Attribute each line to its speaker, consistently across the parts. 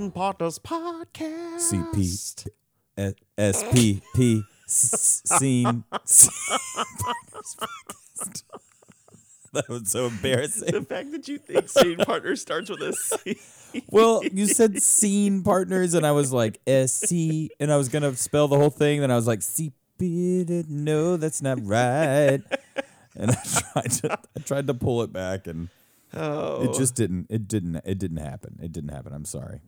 Speaker 1: the Partners Podcast.
Speaker 2: CP S- SPP scene. that was so embarrassing.
Speaker 1: The fact that you think Scene Partners starts with a C.
Speaker 2: Well, you said scene partners, and I was like SC, and I was gonna spell the whole thing. Then I was like CP. No, that's not right. And I tried to, I tried to pull it back, and
Speaker 1: Oh.
Speaker 2: it just didn't. It didn't. It didn't happen. It didn't happen. I'm sorry.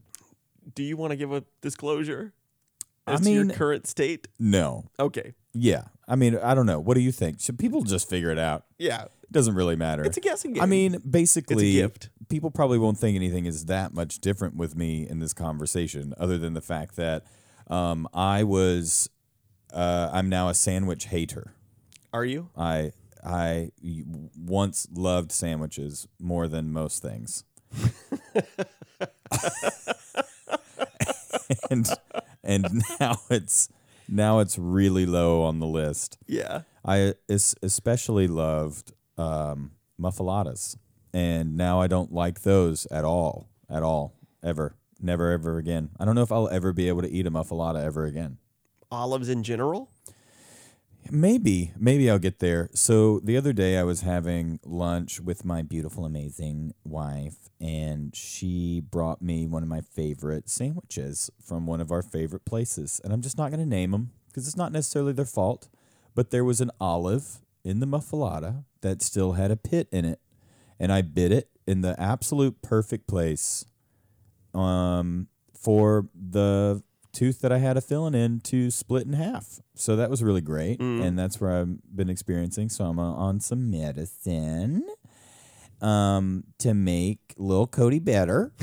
Speaker 1: Do you want to give a disclosure
Speaker 2: I
Speaker 1: as to your current state?
Speaker 2: No.
Speaker 1: Okay.
Speaker 2: Yeah. I mean, I don't know. What do you think? Should people just figure it out?
Speaker 1: Yeah.
Speaker 2: It doesn't really matter.
Speaker 1: It's a guessing game.
Speaker 2: I mean, basically,
Speaker 1: gift.
Speaker 2: people probably won't think anything is that much different with me in this conversation, other than the fact that um, I was, uh, I'm now a sandwich hater.
Speaker 1: are you?
Speaker 2: I I once loved sandwiches more than most things, and and now it's now it's really low on the list.
Speaker 1: Yeah.
Speaker 2: I es- especially loved um, muffulettas, and now I don't like those at all, at all, ever, never, ever again. I don't know if I'll ever be able to eat a muffuletta ever again.
Speaker 1: Olives in general?
Speaker 2: Maybe, maybe I'll get there. So the other day I was having lunch with my beautiful, amazing wife, and she brought me one of my favorite sandwiches from one of our favorite places. And I'm just not going to name them because it's not necessarily their fault. But there was an olive in the muffuletta that still had a pit in it, and I bit it in the absolute perfect place um, for the tooth that I had a filling in to split in half. So that was really great, and that's where I've been experiencing. So I'm on some medicine um, to make little Cody better.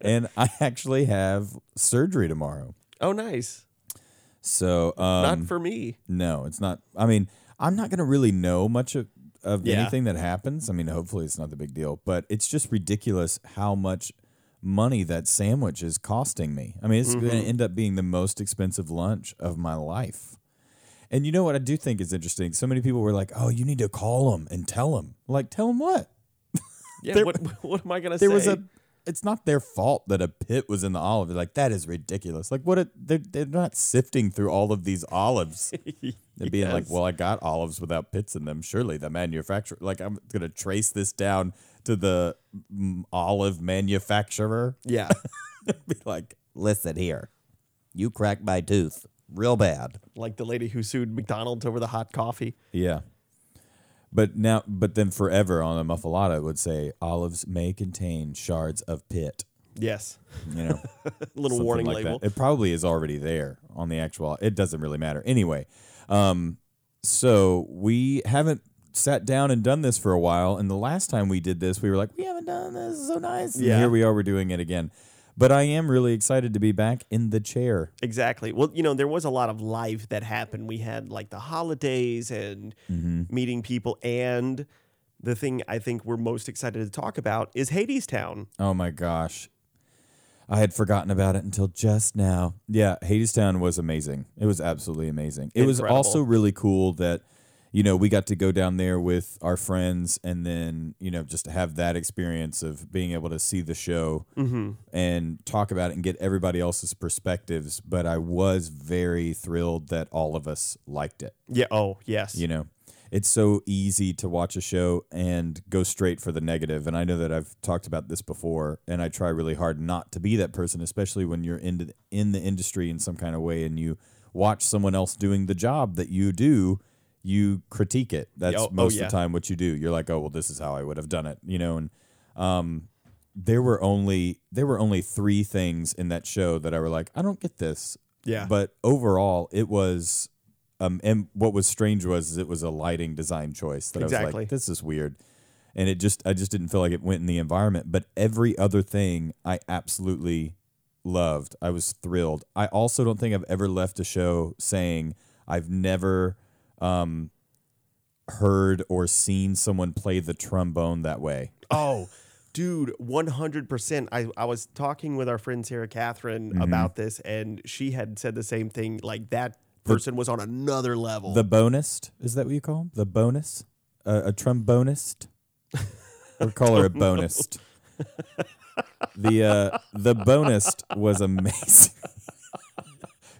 Speaker 2: and I actually have surgery tomorrow.
Speaker 1: Oh, nice.
Speaker 2: So um,
Speaker 1: Not for me.
Speaker 2: no, it's not. I mean, I'm not going to really know much of, of
Speaker 1: Yeah.
Speaker 2: anything that happens. I mean, hopefully it's not the big deal, but it's just ridiculous how much money that sandwich is costing me. I mean, it's going
Speaker 1: Mm-hmm.
Speaker 2: to end up being the most expensive lunch of my life. And you know what I do think is interesting? So many people were like, "Oh, you need to call them and tell them." Like, tell them what?
Speaker 1: Yeah.
Speaker 2: There-
Speaker 1: what, what am I going to say?
Speaker 2: There was a. It's not their fault that a pit was in the olive. They're like that is ridiculous. Like what? A, they're they're not sifting through all of these olives and being like, well, I got olives without pits in them. Surely the manufacturer. Like I'm gonna trace this down to the olive manufacturer.
Speaker 1: Yeah.
Speaker 2: Be like, listen here, you cracked my tooth real bad.
Speaker 1: like the lady who sued McDonald's over the hot coffee.
Speaker 2: Yeah. But now, but then forever on a muffuletta it would say olives may contain shards of pit.
Speaker 1: Yes.
Speaker 2: You know.
Speaker 1: Little warning
Speaker 2: like
Speaker 1: label.
Speaker 2: That. It probably is already there on the actual. It doesn't really matter anyway. Um, so we haven't sat down and done this for a while, and the last time we did this, we were like, we haven't done this. This is so nice. And
Speaker 1: Yeah.
Speaker 2: here we are. We're doing it again. But I am really excited to be back in the chair.
Speaker 1: Exactly. Well, you know, there was a lot of life that happened. We had like the holidays and
Speaker 2: Mm-hmm.
Speaker 1: meeting people. And the thing I think we're most excited to talk about is Hadestown.
Speaker 2: Oh my gosh. I had forgotten about it until just now. Yeah, Hadestown was amazing. It was absolutely amazing. It was also really cool that, you know, we got to go down there with our friends and then, you know, just have that experience of being able to see the show mm-hmm. and talk about it and get everybody else's perspectives. But I was very thrilled that all of us liked it.
Speaker 1: Yeah. Oh, yes.
Speaker 2: You know, it's so easy to watch a show and go straight for the negative. And I know that I've talked about this before, and I try really hard not to be that person, especially when you're in the, in the industry in some kind of way and you watch someone else doing the job that you do. You critique it. That's
Speaker 1: Oh, oh,
Speaker 2: most
Speaker 1: yeah.
Speaker 2: of the time what you do. You're like, oh well, this is how I would have done it, you know. And um, there were only there were only three things in that show that I were like, I don't get this.
Speaker 1: Yeah.
Speaker 2: But overall, it was. Um, and what was strange was it was a lighting design choice that I was like, this is weird, and it just I just didn't feel like it went in the environment. But every other thing I absolutely loved. I was thrilled. I also don't think I've ever left a show saying I've never um, heard or seen someone play the trombone that way.
Speaker 1: Oh, dude, 100%. I, I was talking with our friend Sarah Catherine
Speaker 2: Mm-hmm.
Speaker 1: about this, and she had said the same thing. Like that person was on another level.
Speaker 2: The bonist is that what you call him? The bonus, uh, a trombonist, or call her a bonist. the uh, the bonus was amazing.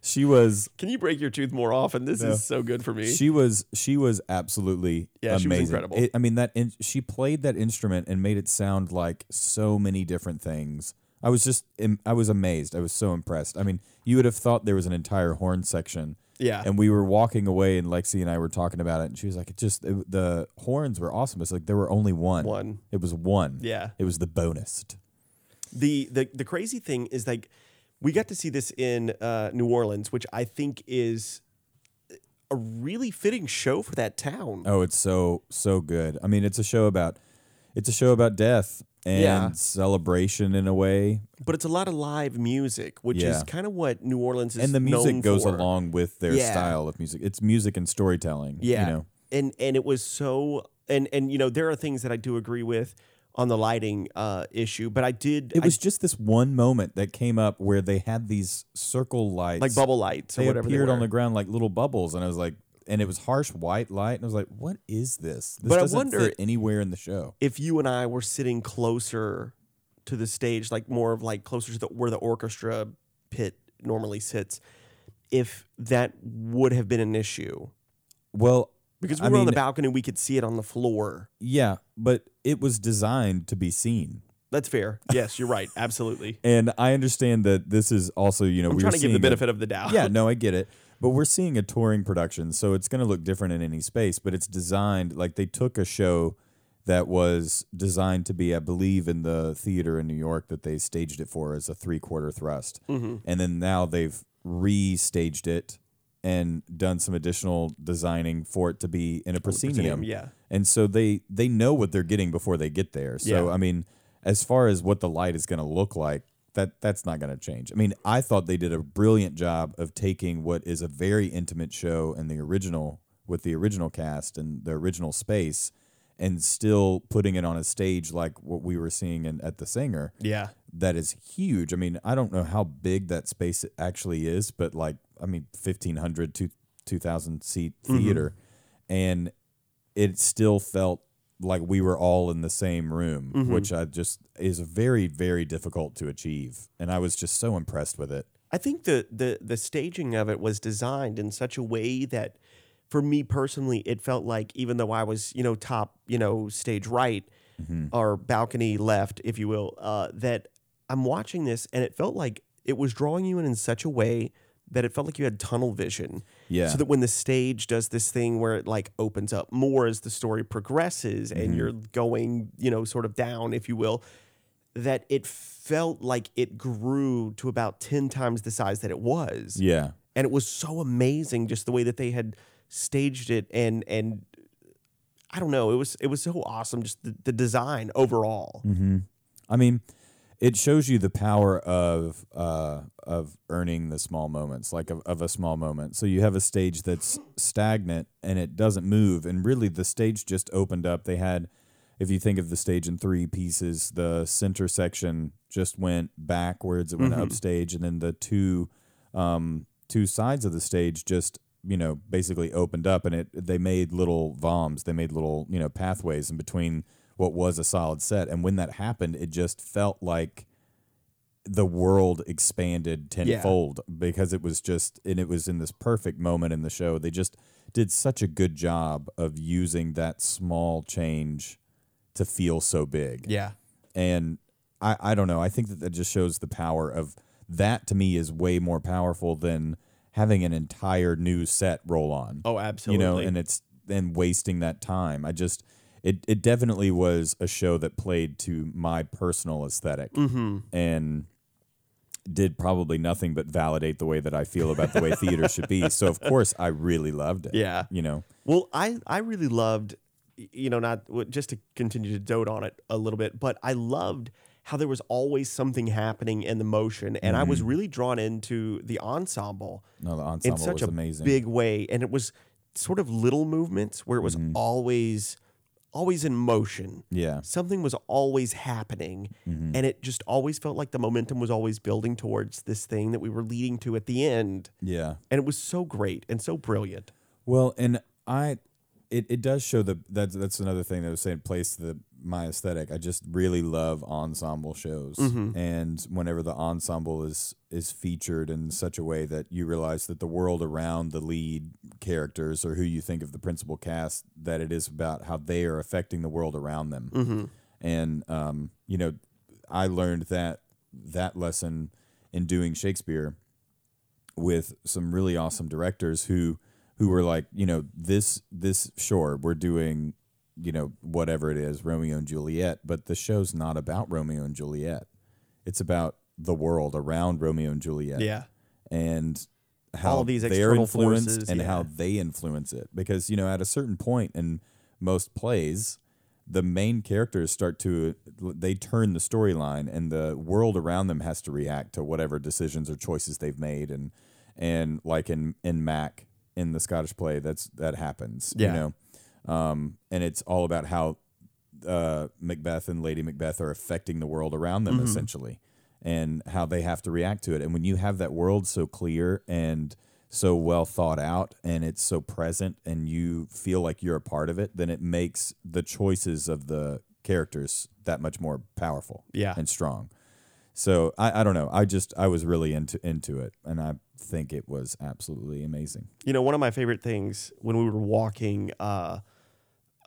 Speaker 2: she was
Speaker 1: Can you break your tooth more often? This
Speaker 2: No.
Speaker 1: is so good for me.
Speaker 2: she was she was absolutely
Speaker 1: Yeah, she was
Speaker 2: amazing.
Speaker 1: incredible.
Speaker 2: It- I mean that in, she played that instrument and made it sound like so many different things. I was just im- I was amazed. I was so impressed. I mean, you would have thought there was an entire horn section.
Speaker 1: yeah.
Speaker 2: And we were walking away, and Lexi and I were talking about it, and she was like, "It just it, the horns were awesome." It's like there were only one.
Speaker 1: One.
Speaker 2: It was one.
Speaker 1: Yeah.
Speaker 2: It was the bonus.
Speaker 1: The the the crazy thing is like we got to see this in uh, New Orleans, which I think is a really fitting show for that town.
Speaker 2: Oh, it's so so good. I mean, it's a show about it's a show about death and
Speaker 1: Yeah.
Speaker 2: celebration in a way,
Speaker 1: But it's a lot of live music, which is kind of what New Orleans is
Speaker 2: and the music goes
Speaker 1: for.
Speaker 2: along with their
Speaker 1: Yeah.
Speaker 2: style of music. It's music and storytelling.
Speaker 1: Yeah.
Speaker 2: you know.
Speaker 1: and and it was so and and you know there are things that I do agree with on the lighting uh, issue, but I did
Speaker 2: It
Speaker 1: I-
Speaker 2: was just this one moment that came up where they had these circle lights,
Speaker 1: like bubble lights or
Speaker 2: They appeared
Speaker 1: they
Speaker 2: on the ground like little bubbles, and I was like, and it was harsh white light, and I was like, what is this? This
Speaker 1: But I wonder-
Speaker 2: anywhere in the show.
Speaker 1: if you and I were sitting closer to the stage, like more of like closer to the where the orchestra pit normally sits, if that would have been an issue.
Speaker 2: Well,
Speaker 1: Because we
Speaker 2: I
Speaker 1: were on the balcony, we could see it on the floor.
Speaker 2: yeah, but it was designed to be seen.
Speaker 1: That's fair. Yes, you're right. Absolutely.
Speaker 2: And I understand that this is also, you know,
Speaker 1: I'm
Speaker 2: we
Speaker 1: trying to give the
Speaker 2: seeing a-
Speaker 1: benefit of the doubt.
Speaker 2: yeah, no, I get it. But we're seeing a touring production, so it's going to look different in any space. But it's designed like they took a show that was designed to be, I believe, in the theater in New York that they staged it for as a three quarter thrust.
Speaker 1: Mm-hmm.
Speaker 2: And then now they've re-staged it and done some additional designing for it to be in a proscenium.
Speaker 1: Yeah.
Speaker 2: And so they they know what they're getting before they get there. So
Speaker 1: Yeah.
Speaker 2: I mean, as far as what the light is going to look like, that that's not going to change. I mean, I thought they did a brilliant job of taking what is a very intimate show in the original with the original cast and the original space and still putting it on a stage like what we were seeing in, at the Saenger
Speaker 1: Yeah.
Speaker 2: that is huge. I mean, I don't know how big that space actually is, but like, I mean, 1,500 to 2,000 seat mm-hmm. theater. And it still felt like we were all in the same room, mm-hmm. which I just is very, very difficult to achieve. And I was just so impressed with it.
Speaker 1: I think the the the staging of it was designed in such a way that for me personally it felt like even though I was, you know, top, you know, stage right mm-hmm. or balcony left, if you will, uh, that I'm watching this and it felt like it was drawing you in in such a way that it felt like you had tunnel vision.
Speaker 2: Yeah.
Speaker 1: So that when the stage does this thing where it like opens up more as the story progresses and mm-hmm. you're going, you know, sort of down, if you will, that it felt like it grew to about 10 times the size that it was.
Speaker 2: Yeah.
Speaker 1: And it was so amazing just the way that they had staged it and and I don't know, it was it was so awesome just the, the design overall. Mm-hmm.
Speaker 2: I mean, it shows you the power of uh, of earning the small moments, like of, of a small moment. So you have a stage that's stagnant and it doesn't move, and really the stage just opened up. They had, if you think of the stage in three pieces, the center section just went backwards, it went upstage, and then the two um, two sides of the stage just you know basically opened up, and it they made little voms, they made little you know pathways in between what was a solid set. And when that happened, it just felt like the world expanded tenfold because it was just and it was in this perfect moment in the show. They just did such a good job of using that small change to feel so big.
Speaker 1: Yeah.
Speaker 2: And I, I don't know. I think that that just shows the power of that to me is way more powerful than having an entire new set roll on
Speaker 1: Oh, absolutely.
Speaker 2: you know, and it's then wasting that time. I just it it definitely was a show that played to my personal esthetic
Speaker 1: Mm-hmm.
Speaker 2: and did probably nothing but validate the way that I feel about the way theater should be. So of course I really loved it.
Speaker 1: Yeah.
Speaker 2: You know.
Speaker 1: Well, I I really loved, you know, not just to continue to dote on it a little bit, but I loved how there was always something happening in the motion, and I was really drawn into the ensemble
Speaker 2: No, the
Speaker 1: in
Speaker 2: ensemble
Speaker 1: such
Speaker 2: was
Speaker 1: a
Speaker 2: amazing.
Speaker 1: big way, and it was sort of little movements where it was always always in motion.
Speaker 2: yeah.
Speaker 1: Something was always happening,
Speaker 2: Mm-hmm.
Speaker 1: and it just always felt like the momentum was always building towards this thing that we were leading to at the end,
Speaker 2: Yeah.
Speaker 1: and it was so great and so brilliant.
Speaker 2: Well, and I, it, it does show the that's that's another thing that I was saying plays to the my aesthetic. I just really love ensemble shows,
Speaker 1: Mhm.
Speaker 2: and whenever the ensemble is is featured in such a way that you realize that the world around the lead characters or who you think of the principal cast, that it is about how they are affecting the world around them.
Speaker 1: Mm-hmm.
Speaker 2: And um, you know, I learned that that lesson in doing Shakespeare with some really awesome directors who who were like, you know, this this sure we're doing, you know, whatever it is, Romeo and Juliet, but the show's not about Romeo and Juliet. It's about the world around Romeo and Juliet
Speaker 1: Yeah.
Speaker 2: and how
Speaker 1: All these
Speaker 2: they're
Speaker 1: external
Speaker 2: influenced
Speaker 1: forces,
Speaker 2: and
Speaker 1: yeah.
Speaker 2: how they influence it. Because you know, at a certain point in most plays, the main characters start to they turn the storyline, and the world around them has to react to whatever decisions or choices they've made. And and like in in Mac in the Scottish play, that's that happens.
Speaker 1: Yeah.
Speaker 2: You know, um, and it's all about how uh, Macbeth and Lady Macbeth are affecting the world around them
Speaker 1: Mhm.
Speaker 2: essentially, and how they have to react to it. And when you have that world so clear and so well thought out, and it's so present, and you feel like you're a part of it, then it makes the choices of the characters that much more powerful
Speaker 1: Yeah.
Speaker 2: and strong. So I, I don't know. I just I was really into into it, and I think it was absolutely amazing.
Speaker 1: You know, one of my favorite things when we were walking uh,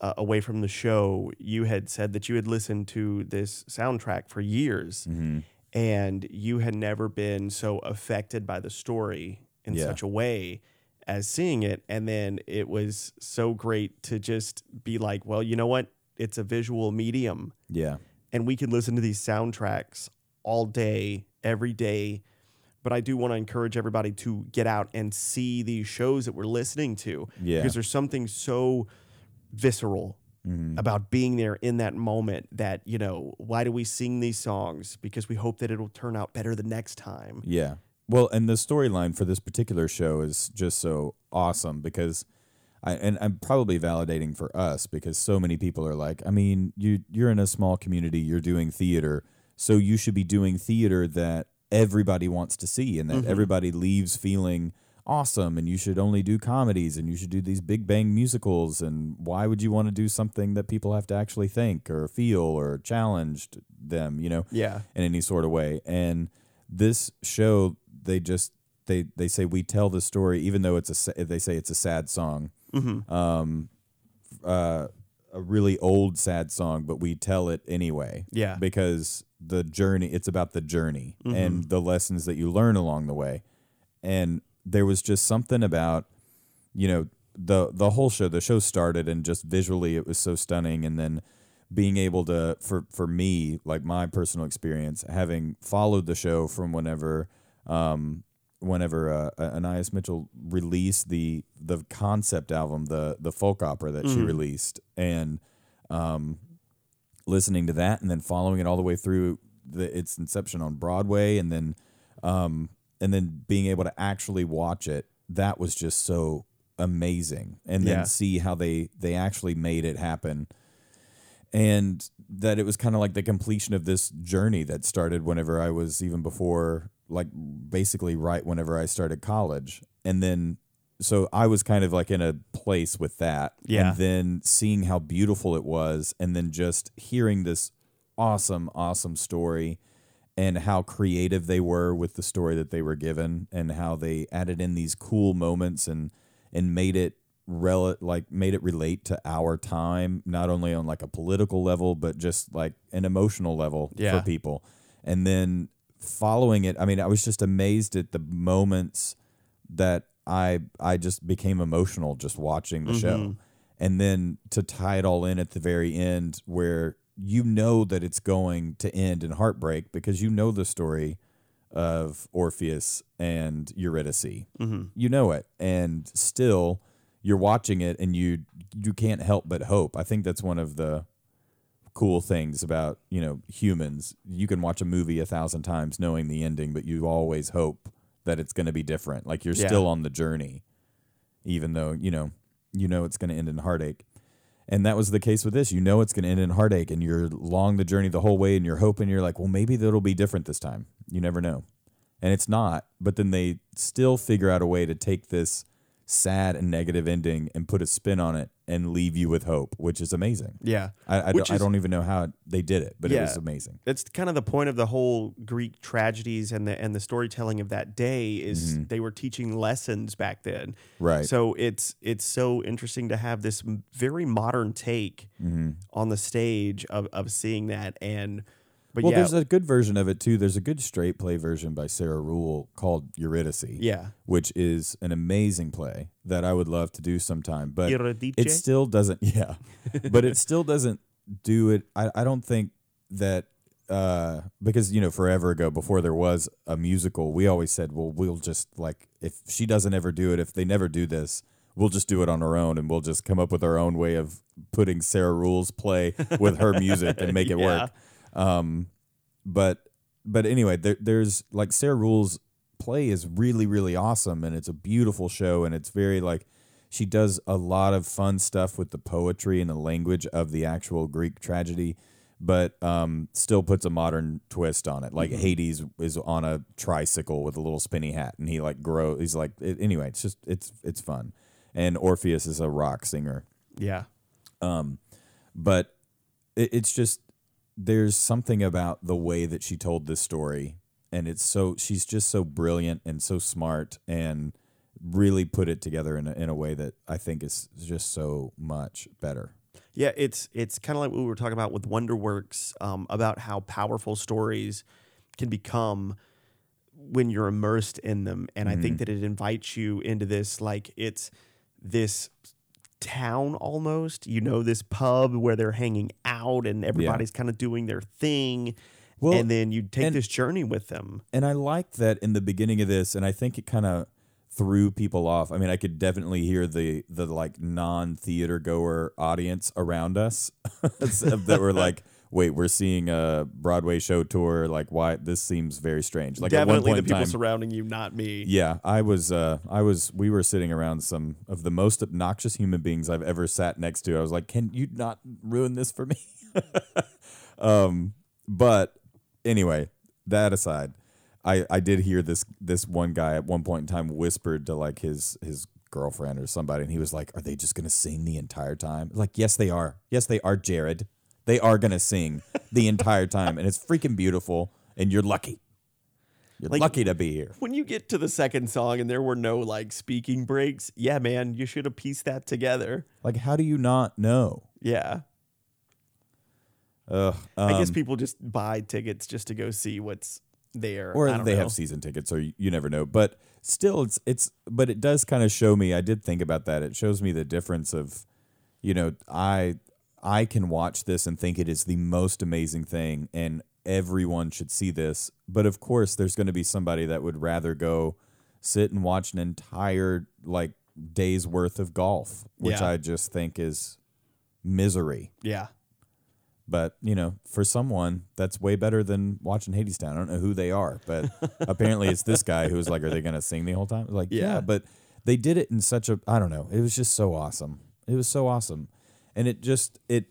Speaker 1: uh, away from the show, you had said that you had listened to this soundtrack for years
Speaker 2: Mm-hmm.
Speaker 1: and you had never been so affected by the story in
Speaker 2: Yeah.
Speaker 1: such a way as seeing it. And then it was so great to just be like, well, you know what? It's a visual medium
Speaker 2: Yeah,
Speaker 1: and we can listen to these soundtracks all day, every day. But I do want to encourage everybody to get out and see these shows that we're listening to
Speaker 2: yeah,
Speaker 1: because there's something so visceral
Speaker 2: Mhm.
Speaker 1: about being there in that moment that, you know, why do we sing these songs? Because we hope that it'll turn out better the next time.
Speaker 2: Yeah. Well, and the storyline for this particular show is just so awesome because I and I'm probably validating for us because so many people are like, I mean, you you're in a small community, you're doing theater, so you should be doing theater that everybody wants to see and that
Speaker 1: Mhm.
Speaker 2: everybody leaves feeling awesome and you should only do comedies and you should do these big bang musicals and why would you want to do something that people have to actually think or feel or challenged them, you know?
Speaker 1: Yeah.
Speaker 2: in any sort of way. And this show, they just they they say we tell the story, even though it's a they say it's a sad song,
Speaker 1: hmm
Speaker 2: um, uh, a really old sad song, but we tell it anyway
Speaker 1: Yeah.
Speaker 2: because the journey. It's about the journey
Speaker 1: Mhm.
Speaker 2: and the lessons that you learn along the way. And there was just something about you know the the whole show. The show started and just visually it was so stunning, and then being able to for for me like my personal experience having followed the show from whenever um whenever uh, Anais Mitchell released the the concept album the the folk opera that she
Speaker 1: Mhm.
Speaker 2: released and um listening to that and then following it all the way through the its inception on Broadway and then um and then being able to actually watch it that was just so amazing and then
Speaker 1: Yeah.
Speaker 2: see how they they actually made it happen and that it was kind of like the completion of this journey that started whenever I was even before like basically right whenever I started college and then so I was kind of like in a place with that
Speaker 1: Yeah.
Speaker 2: and then seeing how beautiful it was and then just hearing this awesome awesome story and how creative they were with the story that they were given and how they added in these cool moments and and made it rel- like made it relate to our time not only on like a political level but just like an emotional level
Speaker 1: Yeah.
Speaker 2: for people and then following it i mean i was just amazed at the moments that i i just became emotional just watching the show
Speaker 1: Mhm.
Speaker 2: and then to tie it all in at the very end where you know that it's going to end in heartbreak because you know the story of Orpheus and Eurydice.
Speaker 1: hmm
Speaker 2: You know it and still you're watching it and you you can't help but hope. I think that's one of the cool things about, you know, humans. You can watch a movie a thousand times knowing the ending, but you always hope that it's going to be different. Like you're
Speaker 1: Yeah.
Speaker 2: still on the journey even though, you know, you know it's going to end in heartache. And that was the case with this. You know it's going to end in heartache, and you're along the journey the whole way, and you're hoping you're like, well, maybe that'll be different this time. You never know, and it's not. But then they still figure out a way to take this sad and negative ending and put a spin on it and leave you with hope, which is amazing.
Speaker 1: Yeah.
Speaker 2: I, I, don't, I don't even know how they did it, but it was amazing.
Speaker 1: That's kind of the point of the whole Greek tragedies and the and the storytelling of that day is they were teaching lessons back then.
Speaker 2: Mm-hmm. Right.
Speaker 1: So it's it's so interesting to have this very modern take
Speaker 2: Mm-hmm.
Speaker 1: on the stage of, of seeing that and but
Speaker 2: Well,
Speaker 1: yeah
Speaker 2: there's a good version of it too. There's a good straight play version by Sarah Ruhl called Eurydice.
Speaker 1: yeah
Speaker 2: which is an amazing play that I would love to do sometime. But
Speaker 1: Eurydice?
Speaker 2: it still doesn't, yeah, but it still doesn't do it. I, I don't think that uh, because you know forever ago before there was a musical, we always said, well, we'll just like if she doesn't ever do it, if they never do this. We'll just do it on our own, and we'll just come up with our own way of putting Sarah Ruhl's play with her music and make it work. Um, but but anyway, there, there's like Sarah Ruhl's play is really really awesome, and it's a beautiful show, and it's very like she does a lot of fun stuff with the poetry and the language of the actual Greek tragedy, but um, still puts a modern twist on it. Like Hades is on a tricycle with a little spinny hat, and he like grow. He's like it, anyway. It's just it's it's fun, and Orpheus is a rock singer
Speaker 1: yeah Um,
Speaker 2: but it, it's just there's something about the way that she told this story and it's so she's just so brilliant and so smart and really put it together in a, in a way that I think is just so much better.
Speaker 1: Yeah, it's it's kind of like what we were talking about with WonderWorks um, about how powerful stories can become when you're immersed in them, and I think that it invites you into this like it's this town almost. You know, this pub where they're hanging out and everybody's kind of doing their thing,
Speaker 2: Well,
Speaker 1: and then you take
Speaker 2: and-
Speaker 1: this journey with them.
Speaker 2: And I liked that in the beginning of this, and I think it kind of threw people off. I mean, I could definitely hear the the like non theater goer audience around us that were like, "Wait, we're seeing a Broadway show tour. Like, why? This seems very strange." Like at one
Speaker 1: Definitely the people
Speaker 2: time,
Speaker 1: surrounding you, not me.
Speaker 2: yeah, I was, uh, I was, we were sitting around some of the most obnoxious human beings I've ever sat next to. I was like, can you not ruin this for me? um, but anyway, that aside, I, I did hear this, this one guy at one point in time whispered to like his, his girlfriend or somebody. And he was like, are they just going to sing the entire time? Like, yes, they are. Yes, they are, Jared. They are going to sing the entire time. And it's freaking beautiful. And you're lucky. You're
Speaker 1: Like-
Speaker 2: lucky to be here.
Speaker 1: When you get to the second song and there were no like speaking breaks, yeah, man, you should have pieced that together.
Speaker 2: Like, how do you not know?
Speaker 1: Yeah.
Speaker 2: Ugh,
Speaker 1: I guess
Speaker 2: um,
Speaker 1: people just buy tickets just to go see what's there.
Speaker 2: or they
Speaker 1: know.
Speaker 2: have season tickets, or you, you never know. But still, it's it's. But it does kind of show me. I did think about that. It shows me the difference of, you know, I I can watch this and think it is the most amazing thing, and everyone should see this. But of course, there's going to be somebody that would rather go sit and watch an entire like day's worth of golf, which
Speaker 1: Yeah.
Speaker 2: I just think is misery.
Speaker 1: Yeah.
Speaker 2: But you know, for someone, that's way better than watching Hadestown. I don't know who they are, but apparently it's this guy who's like, "Are they going to sing the whole time?" Like, yeah.
Speaker 1: Yeah.
Speaker 2: but they did it in such a I don't know. It was just so awesome. It was so awesome, and it just it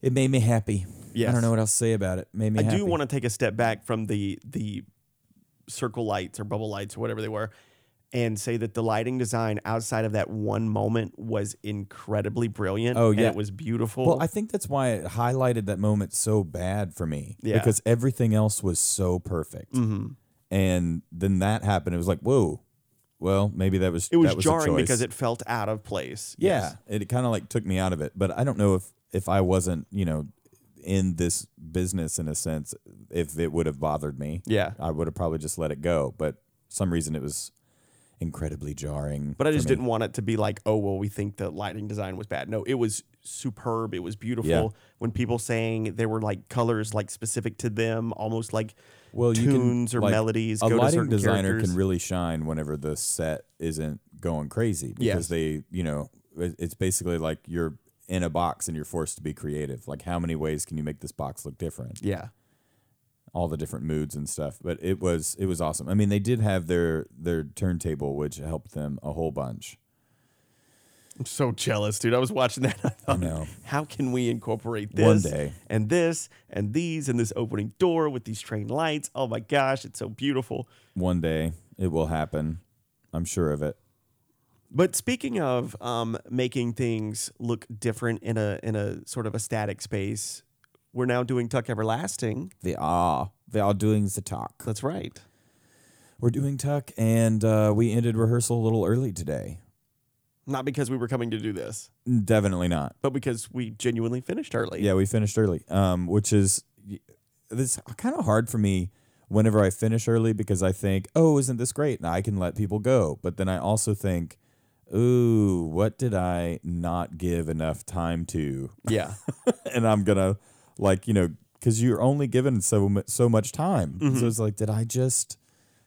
Speaker 2: it made me happy. I don't know what else to say about it. Made me.
Speaker 1: I
Speaker 2: happy.
Speaker 1: do want to take a step back from the the circle lights or bubble lights or whatever they were and say that the lighting design outside of that one moment was incredibly brilliant.
Speaker 2: Oh,
Speaker 1: and
Speaker 2: yeah.
Speaker 1: it was beautiful.
Speaker 2: Well, I think that's why it highlighted that moment so bad for me.
Speaker 1: Yeah.
Speaker 2: Because everything else was so perfect.
Speaker 1: Mm-hmm.
Speaker 2: And then that happened. It was like, whoa. Well, maybe that was
Speaker 1: it was,
Speaker 2: that was
Speaker 1: jarring because it felt out of place.
Speaker 2: Yeah,
Speaker 1: Yes.
Speaker 2: it kind of like took me out of it. But I don't know if if I wasn't, you know, in this business in a sense, if it would have bothered me.
Speaker 1: Yeah.
Speaker 2: I would have probably just let it go. But some reason it was incredibly jarring.
Speaker 1: But I just didn't want it to be like, oh well, we think the lighting design was bad. No, it was superb. It was beautiful.
Speaker 2: Yeah.
Speaker 1: When people saying there were like colors like specific to them, almost like
Speaker 2: well, you can,
Speaker 1: tunes or
Speaker 2: like,
Speaker 1: melodies
Speaker 2: A
Speaker 1: go
Speaker 2: lighting designer
Speaker 1: characters.
Speaker 2: can really shine whenever the set isn't going crazy because they, you know, it's basically like you're in a box and you're forced to be creative. Like, how many ways can you make this box look different?
Speaker 1: yeah.
Speaker 2: all the different moods and stuff. But it was it was awesome. I mean, they did have their their turntable, which helped them a whole bunch.
Speaker 1: I'm so jealous, dude. I was watching that. I thought,
Speaker 2: know.
Speaker 1: how can we incorporate this
Speaker 2: One day.
Speaker 1: and this and these and this opening door with these train lights? Oh my gosh, it's so beautiful.
Speaker 2: One day it will happen. I'm sure of it.
Speaker 1: But speaking of um, making things look different in a in a sort of a static space, we're now doing Tuck Everlasting.
Speaker 2: They are. They are doing the talk.
Speaker 1: That's right.
Speaker 2: We're doing tuck, and uh, we ended rehearsal a little early today.
Speaker 1: Not because we were coming to do this,
Speaker 2: Definitely not.
Speaker 1: but because we genuinely finished early.
Speaker 2: Yeah, we finished early, um, which is this kind of hard for me whenever I finish early because I think, oh, isn't this great? And I can let people go. But then I also think, ooh, what did I not give enough time to?
Speaker 1: Yeah.
Speaker 2: and I'm gonna like you know because you're only given so mu- so much time.
Speaker 1: Mm-hmm.
Speaker 2: So it's like, did I just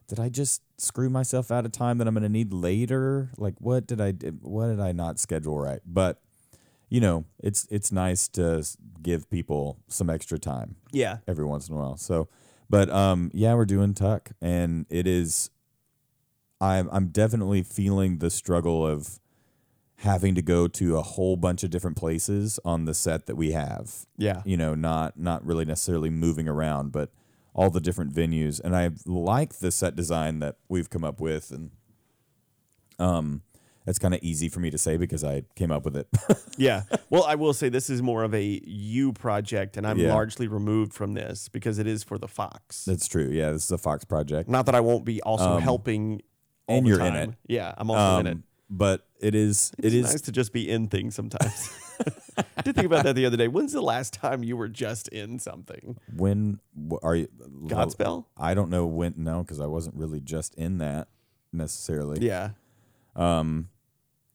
Speaker 2: did I just screw myself out of time that I'm gonna need later? Like, what did I what did I not schedule right? But you know, it's it's nice to give people some extra time
Speaker 1: Yeah.
Speaker 2: every once in a while. So, but um, yeah, we're doing tuck, and it is. I'm I'm definitely feeling the struggle of having to go to a whole bunch of different places on the set that we have.
Speaker 1: Yeah.
Speaker 2: You know, not not really necessarily moving around, but all the different venues. And I like the set design that we've come up with, and um, it's kind of easy for me to say because I came up with it.
Speaker 1: Yeah. Well, I will say this is more of a you project, and I'm
Speaker 2: Yeah.
Speaker 1: largely removed from this because it is for the Fox.
Speaker 2: That's true. Yeah, this is a Fox project.
Speaker 1: Not that I won't be also helping. All
Speaker 2: and you're in
Speaker 1: time.
Speaker 2: it.
Speaker 1: Yeah, I'm also in it.
Speaker 2: Um, but it is it
Speaker 1: It's
Speaker 2: is
Speaker 1: nice to just be in things sometimes. I did think about that the other day. When's the last time you were just in something?
Speaker 2: when are you
Speaker 1: Godspell?
Speaker 2: I don't know when no because I wasn't really just in that necessarily.
Speaker 1: Yeah.
Speaker 2: Um,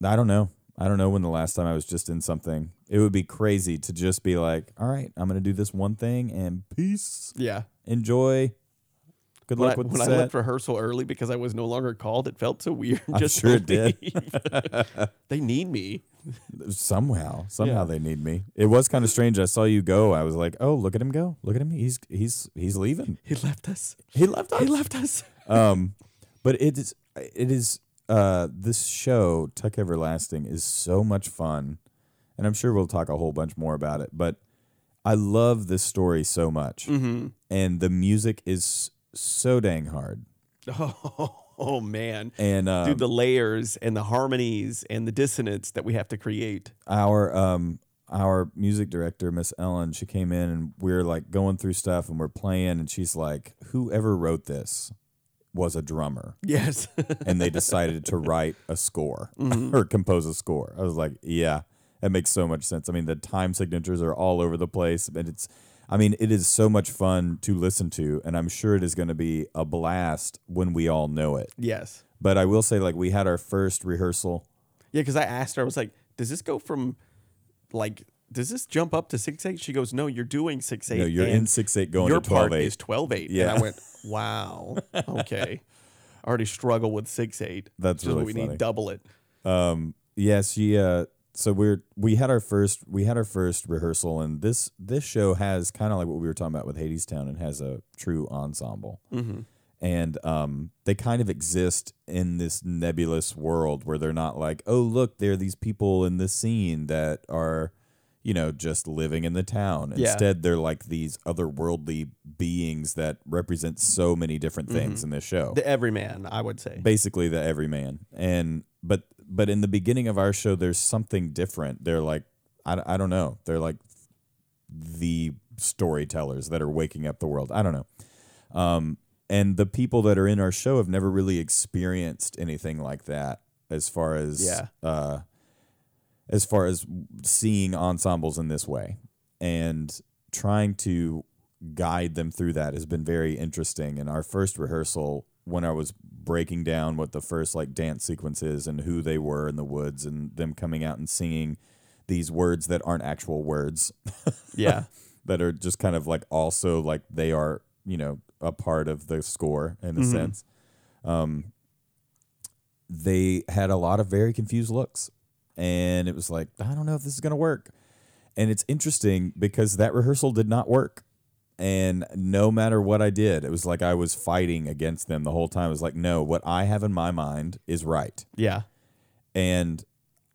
Speaker 2: I don't know. I don't know when the last time I was just in something. It would be crazy to just be like, all right, I'm gonna do this one thing and peace.
Speaker 1: Yeah.
Speaker 2: Enjoy. Good
Speaker 1: When,
Speaker 2: luck
Speaker 1: I,
Speaker 2: with
Speaker 1: when
Speaker 2: the
Speaker 1: I left rehearsal early because I was no longer called, it felt so weird.
Speaker 2: I'm
Speaker 1: just
Speaker 2: sure it did.
Speaker 1: they need me.
Speaker 2: somehow, somehow
Speaker 1: Yeah.
Speaker 2: they need me. It was kind of strange. I saw you go. I was like, oh, look at him go. Look at him. He's he's he's leaving.
Speaker 1: He left us.
Speaker 2: He left us.
Speaker 1: He left us.
Speaker 2: um, but it is it is uh this show Tuck Everlasting is so much fun, and I'm sure we'll talk a whole bunch more about it. But I love this story so much,
Speaker 1: Mm-hmm.
Speaker 2: and the music is so dang hard.
Speaker 1: Oh, oh, man.
Speaker 2: And um,
Speaker 1: Dude, the layers and the harmonies and the dissonance that we have to create.
Speaker 2: our um our music director miss ellen she came in and we are like going through stuff and we're playing and she's like whoever wrote this was a drummer
Speaker 1: Yes.
Speaker 2: and they decided to write a score or compose a score i was like yeah that makes so much sense i mean the time signatures are all over the place and it's i mean it is so much fun to listen to and i'm sure it is going to be a blast when we all know it
Speaker 1: yes.
Speaker 2: but i will say like we had our first rehearsal
Speaker 1: Yeah, because I asked her, I was like, does this go from like does this jump up to six eight? She goes, No, you're doing six eight.
Speaker 2: no you're in
Speaker 1: and
Speaker 2: 6-8 going
Speaker 1: your
Speaker 2: to 12
Speaker 1: part is twelve eight.
Speaker 2: Yeah.
Speaker 1: And I went, Wow. Okay. I already struggle with six eight.
Speaker 2: That's really
Speaker 1: we
Speaker 2: funny.
Speaker 1: need double it.
Speaker 2: Um, yeah, she. Uh, so we're we had our first we had our first rehearsal, and this this show has kind of like what we were talking about with Hadestown. It has a true ensemble,
Speaker 1: Mm-hmm.
Speaker 2: and um, they kind of exist in this nebulous world where they're not like, oh look, there are these people in this scene that are, you know, just living in the town.
Speaker 1: Yeah.
Speaker 2: Instead, they're like these otherworldly beings that represent so many different things in this show
Speaker 1: The everyman, I would say.
Speaker 2: basically the everyman and but but in the beginning of our show there's something different. They're like I, I don't know. They're like the storytellers that are waking up the world. I don't know. Um and the people that are in our show have never really experienced anything like that as far as
Speaker 1: Yeah.
Speaker 2: uh as far as seeing ensembles in this way. And trying to guide them through that has been very interesting. And our first rehearsal, when I was breaking down what the first like dance sequence is and who they were in the woods and them coming out and singing these words that aren't actual words
Speaker 1: Yeah.
Speaker 2: that are just kind of like also like they are, you know, a part of the score in a sense. Um, they had a lot of very confused looks. And it was like, I don't know if this is going to work. And it's interesting because that rehearsal did not work. And no matter what I did, it was like I was fighting against them the whole time. It was like, no, what I have in my mind is right.
Speaker 1: Yeah.
Speaker 2: And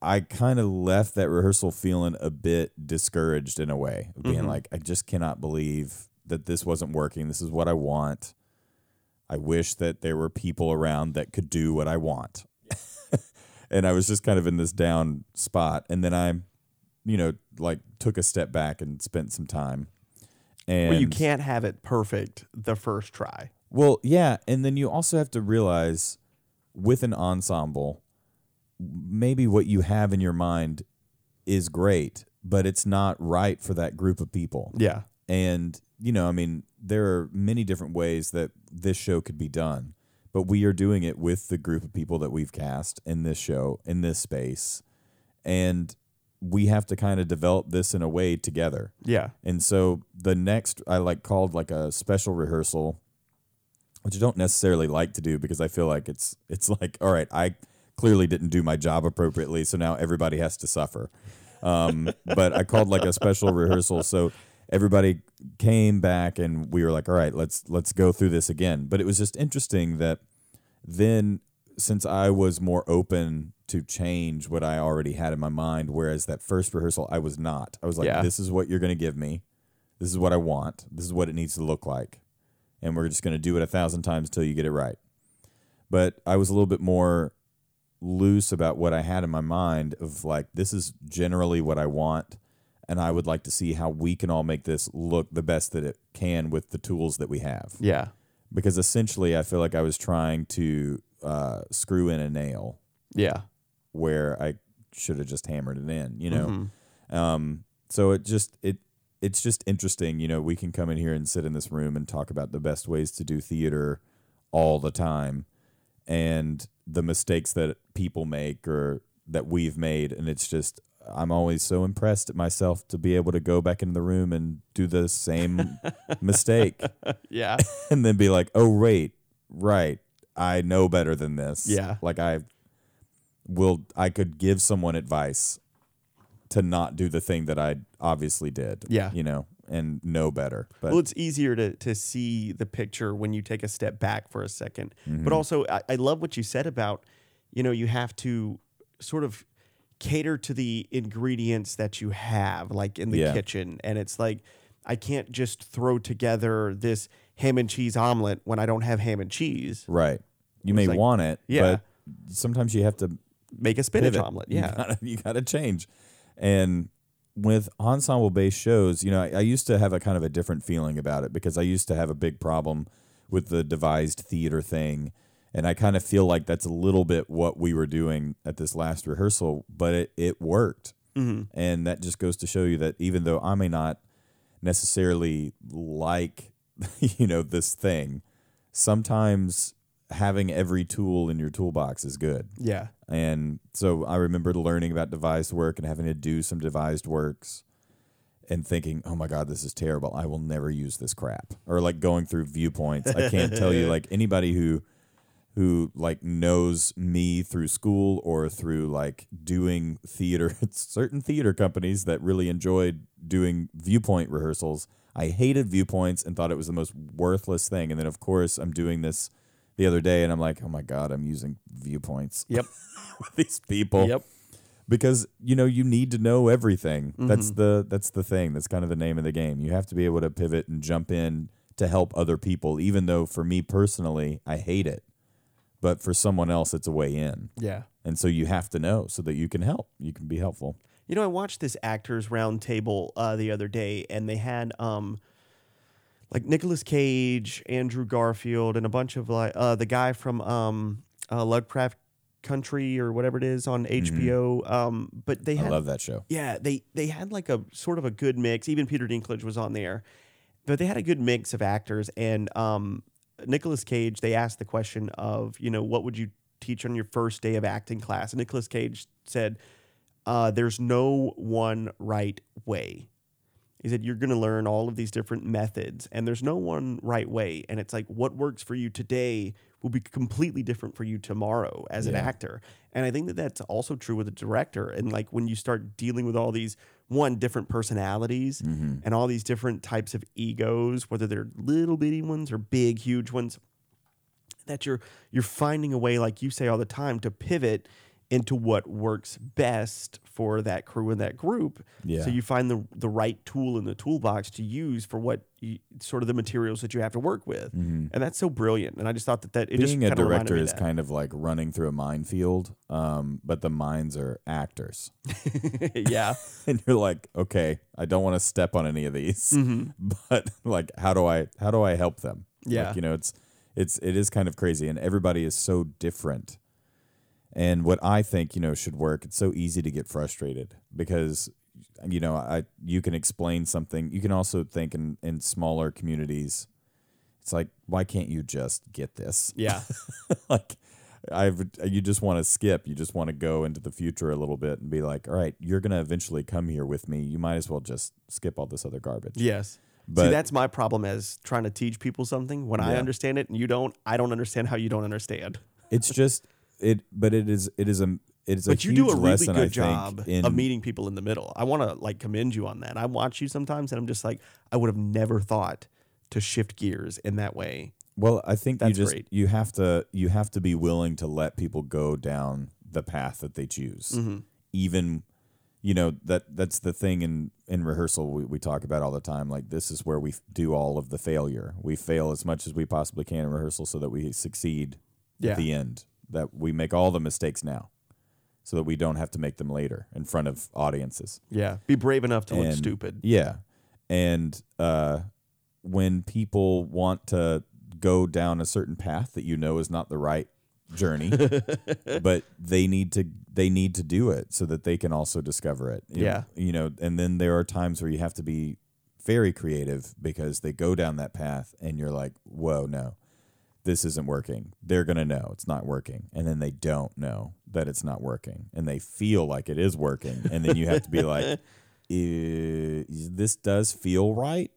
Speaker 2: I kind of left that rehearsal feeling a bit discouraged in a way, being mm-hmm. like, I just cannot believe that this wasn't working. This is what I want. I wish that there were people around that could do what I want. and I was just kind of in this down spot. And then I, you know, like took a step back and spent some time. And
Speaker 1: Well, you can't have it perfect the first try.
Speaker 2: Well, yeah, and then you also have to realize with an ensemble, maybe what you have in your mind is great, but it's not right for that group of people.
Speaker 1: Yeah.
Speaker 2: And, you know, I mean, there are many different ways that this show could be done, but we are doing it with the group of people that we've cast in this show, in this space. And we have to kind of develop this in a way together.
Speaker 1: Yeah.
Speaker 2: And so the next I like called like a special rehearsal, which I don't necessarily like to do because I feel like it's it's like all right, I clearly didn't do my job appropriately, so now everybody has to suffer. Um, but I called like a special rehearsal, so everybody came back and we were like, all right, let's let's go through this again. But it was just interesting that then since I was more open to change what I already had in my mind, whereas that first rehearsal I was not. I was like,
Speaker 1: Yeah.
Speaker 2: this is what you're going to give me. This is what I want. This is what it needs to look like. And we're just going to do it a thousand times till you get it right. But I was a little bit more loose about what I had in my mind of like, this is generally what I want. And I would like to see how we can all make this look the best that it can with the tools that we have
Speaker 1: Yeah.
Speaker 2: because essentially I feel like I was trying to uh, screw in a nail
Speaker 1: Yeah.
Speaker 2: Where I should have just hammered it in, you know.
Speaker 1: Mhm.
Speaker 2: Um, so it just it it's just interesting, you know. We can come in here and sit in this room and talk about the best ways to do theater all the time, and the mistakes that people make or that we've made, and it's just. I'm always so impressed at myself to be able to go back in the room and do the same mistake
Speaker 1: Yeah.
Speaker 2: and then be like, "Oh wait, right, I know better than this."
Speaker 1: Yeah.
Speaker 2: like I will, I could give someone advice to not do the thing that I obviously did.
Speaker 1: Yeah.
Speaker 2: you know, and know better. But
Speaker 1: well, it's easier to to see the picture when you take a step back for a 2nd
Speaker 2: Mm-hmm.
Speaker 1: But also, I, I love what you said about, you know, you have to sort of cater to the ingredients that you have, like in the
Speaker 2: Yeah.
Speaker 1: kitchen. And it's like, I can't just throw together this ham and cheese omelet when I don't have ham and cheese.
Speaker 2: right, you may
Speaker 1: like-
Speaker 2: want it,
Speaker 1: Yeah.
Speaker 2: but sometimes you have to
Speaker 1: Make a spinach
Speaker 2: pivot.
Speaker 1: omelet.
Speaker 2: You
Speaker 1: Yeah.
Speaker 2: gotta, you gotta change. And with ensemble based shows, you know, I, I used to have a kind of a different feeling about it because I used to have a big problem with the devised theater thing. And I kind of feel like that's a little bit what we were doing at this last rehearsal, but it, it worked.
Speaker 1: Mm-hmm.
Speaker 2: And that just goes to show you that even though I may not necessarily like, you know, this thing, sometimes having every tool in your toolbox is good.
Speaker 1: Yeah.
Speaker 2: And so I remember learning about devised work and having to do some devised works and thinking, oh my God, this is terrible. I will never use this crap. Or like going through viewpoints. I can't tell you, like anybody who who like knows me through school or through like doing theater certain theater companies that really enjoyed doing viewpoint rehearsals i hated viewpoints and thought it was the most worthless thing and then of course i'm doing this the other day and i'm like oh my god i'm using viewpoints
Speaker 1: Yep.
Speaker 2: with these people
Speaker 1: Yep.
Speaker 2: because you know you need to know everything that's
Speaker 1: Mm-hmm.
Speaker 2: the that's the thing that's kind of the name of the game you have to be able to pivot and jump in to help other people even though for me personally i hate it but for someone else it's a way in
Speaker 1: Yeah.
Speaker 2: and so you have to know so that you can help you can be helpful
Speaker 1: You know, I watched this actors roundtable uh, the other day, and they had um, like Nicolas Cage, Andrew Garfield, and a bunch of like uh, the guy from um, uh, Lovecraft Country or whatever it is on HBO. Um, but they
Speaker 2: i love that show
Speaker 1: yeah, they they had like a sort of a good mix. Even Peter Dinklage was on there, but they had a good mix of actors. And um, Nicolas Cage, they asked the question of, you know, what would you teach on your first day of acting class? And Nicolas Cage said, uh, "There's no one right way." He that You're going to learn all of these different methods, and there's no one right way. And it's like, what works for you today will be completely different for you tomorrow as an actor. And I think that that's also true with a director. And like when you start dealing with all these, one, different personalities
Speaker 2: Mm-hmm.
Speaker 1: and all these different types of egos, whether they're little bitty ones or big, huge ones, that you're you're finding a way, like you say all the time, to pivot into what works best for that crew and that group.
Speaker 2: Yeah.
Speaker 1: So you find the the right tool in the toolbox to use for what you, sort of the materials that you have to work with, and that's so brilliant. And I just thought that that it just
Speaker 2: Mm-hmm. Being a director is
Speaker 1: that.
Speaker 2: kind of like running through a minefield, um, but the mines are actors.
Speaker 1: yeah,
Speaker 2: and you're like, okay, I don't want to step on any of these, but like, how do I how do I help them?
Speaker 1: Yeah.
Speaker 2: like, you know, it's it's it is kind of crazy, and everybody is so different. And what I think you know should work, it's so easy to get frustrated because you know I you can explain something. You can also think in in smaller communities, it's like why can't you just get this?
Speaker 1: yeah,
Speaker 2: like I've you just want to skip. You just want to go into the future a little bit and be like, all right, you're gonna eventually come here with me. You might as well just skip all this other garbage.
Speaker 1: yes.
Speaker 2: But-
Speaker 1: See, that's my problem as trying to teach people something. When I understand it and you don't, I don't understand how you don't understand.
Speaker 2: It's just it, but it is it is a it is a
Speaker 1: But you
Speaker 2: huge
Speaker 1: do a really
Speaker 2: lesson.
Speaker 1: good
Speaker 2: I
Speaker 1: job
Speaker 2: think in
Speaker 1: of meeting people in the middle. I want to like commend you on that. I watch you sometimes, and I'm just like, I would have never thought to shift gears in that way.
Speaker 2: well, I think you
Speaker 1: That's
Speaker 2: just
Speaker 1: great.
Speaker 2: you have to you have to be willing to let people go down the path that they choose,
Speaker 1: Mm-hmm.
Speaker 2: even you know that that's the thing in in rehearsal we, we talk about all the time like this is where we do all of the failure we fail as much as we possibly can in rehearsal so that we succeed
Speaker 1: Yeah.
Speaker 2: at the end that we make all the mistakes now so that we don't have to make them later in front of audiences.
Speaker 1: Yeah, be brave enough to look stupid.
Speaker 2: yeah. And uh when people want to go down a certain path that you know is not the right journey but they need to they need to do it so that they can also discover it. You-
Speaker 1: Yeah.
Speaker 2: you know and then there are times where you have to be very creative because they go down that path and you're like whoa no this isn't working they're going to know it's not working and then they don't know that it's not working and they feel like it is working and then you have to be like "Eh, this does feel right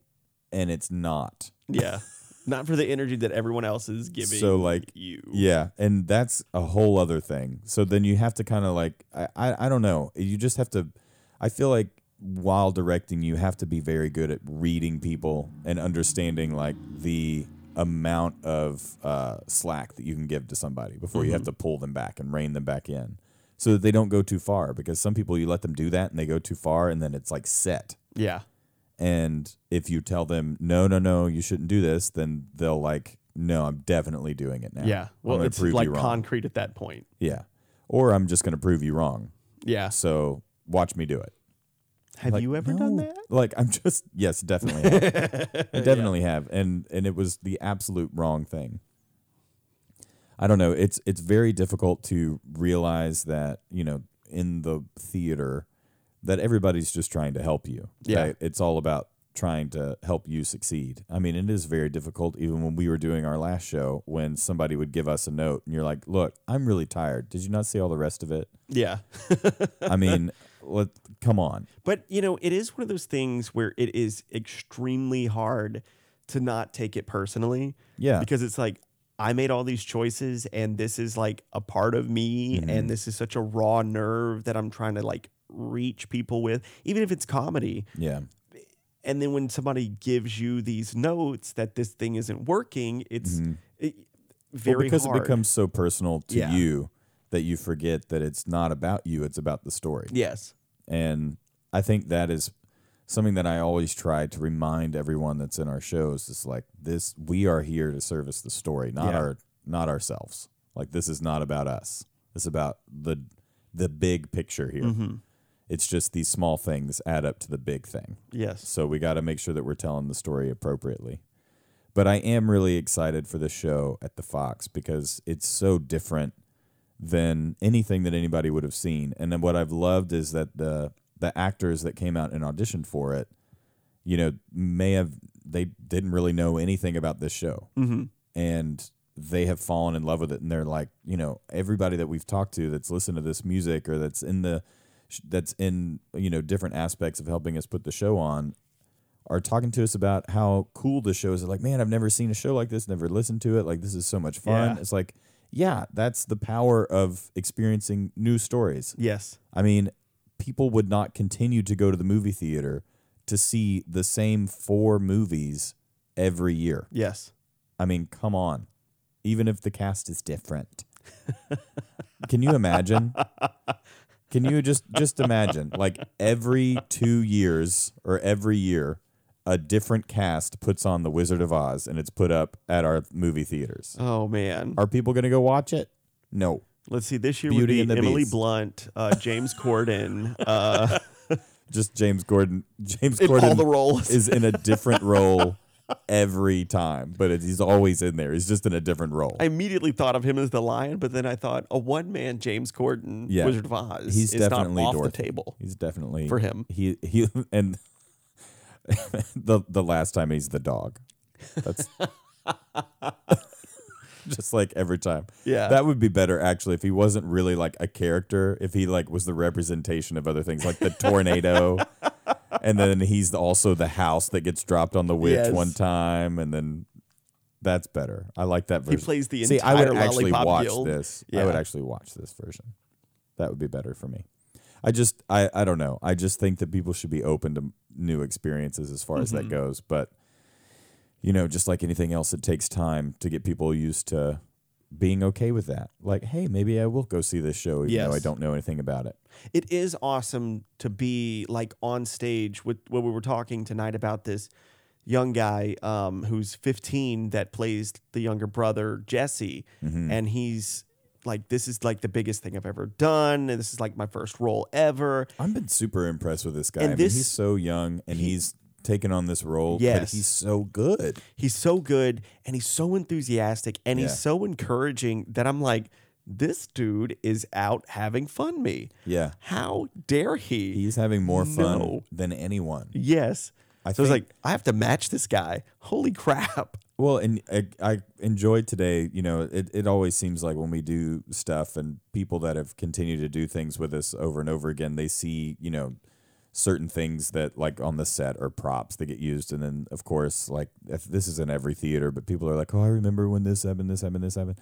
Speaker 2: and it's not
Speaker 1: Yeah, not for the energy that everyone else is giving.
Speaker 2: So, like,
Speaker 1: you.
Speaker 2: Yeah, and that's a whole other thing. So then you have to kind of like I, I I don't know. You just have to. I feel like while directing, you have to be very good at reading people and understanding like the amount of uh, slack that you can give to somebody before you have to pull them back and rein them back in, so that they don't go too far. Because some people you let them do that and they go too far, and then it's like set.
Speaker 1: yeah,
Speaker 2: And if you tell them no, no, no, you shouldn't do this, then they'll like, no, I'm definitely doing it now.
Speaker 1: yeah. Well, it's like concrete at that point.
Speaker 2: Yeah. Or I'm just going to prove you wrong.
Speaker 1: Yeah.
Speaker 2: So watch me do it.
Speaker 1: Have
Speaker 2: Like,
Speaker 1: you ever done that?
Speaker 2: Like I'm just yes, definitely. Have. I definitely have. And and it was the absolute wrong thing. I don't know. It's it's very difficult to realize that, you know, in the theater that everybody's just trying to help you.
Speaker 1: Yeah.
Speaker 2: Right? It's all about trying to help you succeed. I mean, it is very difficult even when we were doing our last show when somebody would give us a note and you're like, "Look, I'm really tired. Did you not see all the rest of it?"
Speaker 1: Yeah.
Speaker 2: I mean, let come on.
Speaker 1: But you know, it is one of those things where it is extremely hard to not take it personally.
Speaker 2: Yeah.
Speaker 1: Because it's like I made all these choices and this is like a part of me
Speaker 2: Mm-hmm.
Speaker 1: and this is such a raw nerve that I'm trying to like reach people with, even if it's comedy.
Speaker 2: Yeah.
Speaker 1: And then when somebody gives you these notes that this thing isn't working, it's it, very
Speaker 2: well, because
Speaker 1: hard.
Speaker 2: it becomes so personal to
Speaker 1: Yeah.
Speaker 2: you that you forget that it's not about you, it's about the story.
Speaker 1: yes.
Speaker 2: And I think that is something that I always try to remind everyone that's in our shows is like this we are here to service the story, not
Speaker 1: Yeah.
Speaker 2: our not ourselves. Like this is not about us. It's about the the big picture here.
Speaker 1: Mm-hmm.
Speaker 2: It's just these small things add up to the big thing.
Speaker 1: Yes.
Speaker 2: So we got to make sure that we're telling the story appropriately. But I am really excited for the show at the Fox because it's so different than anything that anybody would have seen. And then what I've loved is that the the actors that came out and auditioned for it, you know, may have they didn't really know anything about this show,
Speaker 1: Mm-hmm.
Speaker 2: and they have fallen in love with it. And they're like, you know, everybody that we've talked to that's listened to this music or that's in the that's in you know different aspects of helping us put the show on are talking to us about how cool the show is. They're like, man, I've never seen a show like this, never listened to it. Like, this is so much fun.
Speaker 1: Yeah.
Speaker 2: It's like, yeah, that's the power of experiencing new stories.
Speaker 1: Yes.
Speaker 2: I mean, people would not continue to go to the movie theater to see the same four movies every year.
Speaker 1: Yes.
Speaker 2: I mean, come on. Even if the cast is different. Can you imagine? Can you just just imagine like every 2 years or every year a different cast puts on The Wizard of Oz and it's put up at our movie theaters.
Speaker 1: Oh man.
Speaker 2: Are people going to go watch it? No.
Speaker 1: Let's see. This year
Speaker 2: Beauty
Speaker 1: would
Speaker 2: and
Speaker 1: be
Speaker 2: the
Speaker 1: Emily
Speaker 2: Beast.
Speaker 1: Blunt, uh, James Corden, uh,
Speaker 2: Just James Corden. James
Speaker 1: in all the roles.
Speaker 2: is in a different role every time, but it, he's always in there. He's just in a different role.
Speaker 1: I immediately thought of him as the lion, but then I thought a one man James Corden
Speaker 2: Yeah.
Speaker 1: Wizard of Oz
Speaker 2: He's
Speaker 1: is
Speaker 2: definitely
Speaker 1: not off
Speaker 2: Dorothy.
Speaker 1: the table.
Speaker 2: He's definitely
Speaker 1: For him.
Speaker 2: He he and the the last time he's the dog. That's just like every time.
Speaker 1: Yeah.
Speaker 2: That would be better actually if he wasn't really like a character, if he like was the representation of other things like the tornado. and then he's also the house that gets dropped on the witch
Speaker 1: Yes.
Speaker 2: one time and then that's better. I like that version.
Speaker 1: plays the
Speaker 2: See, I would actually watch
Speaker 1: Guild.
Speaker 2: this. I would actually watch this version. That would be better for me. I just I I don't know. I just think that people should be open to new experiences as far as
Speaker 1: Mm-hmm.
Speaker 2: that goes, but you know, just like anything else it takes time to get people used to being okay with that. Like, hey, maybe I will go see this show even though I don't know anything about it.
Speaker 1: it is awesome to be like on stage with what we were talking tonight about this young guy um, who's 15 that plays the younger brother Jesse,
Speaker 2: Mm-hmm.
Speaker 1: and he's like, "This is like the biggest thing I've ever done, and this is like my first role ever."
Speaker 2: I've been super impressed with this guy.
Speaker 1: And
Speaker 2: I mean, he's so young and he's taken on this role, but
Speaker 1: Yes.
Speaker 2: he's so good.
Speaker 1: He's so good, and he's so enthusiastic, and
Speaker 2: Yeah.
Speaker 1: he's so encouraging that I'm like, "This dude is out having fun." Me,
Speaker 2: Yeah.
Speaker 1: how dare he?
Speaker 2: He's having more fun
Speaker 1: No.
Speaker 2: than anyone.
Speaker 1: yes.
Speaker 2: I
Speaker 1: so it's
Speaker 2: think-
Speaker 1: like I have to match this guy. Holy crap!
Speaker 2: Well, and I, I enjoyed today. You know, it, it always seems like when we do stuff and people that have continued to do things with us over and over again, they see, you know, certain things that like on the set or props that get used. And then, of course, like if this is in every theater, but people are like, oh, I remember when this happened, this happened, this happened.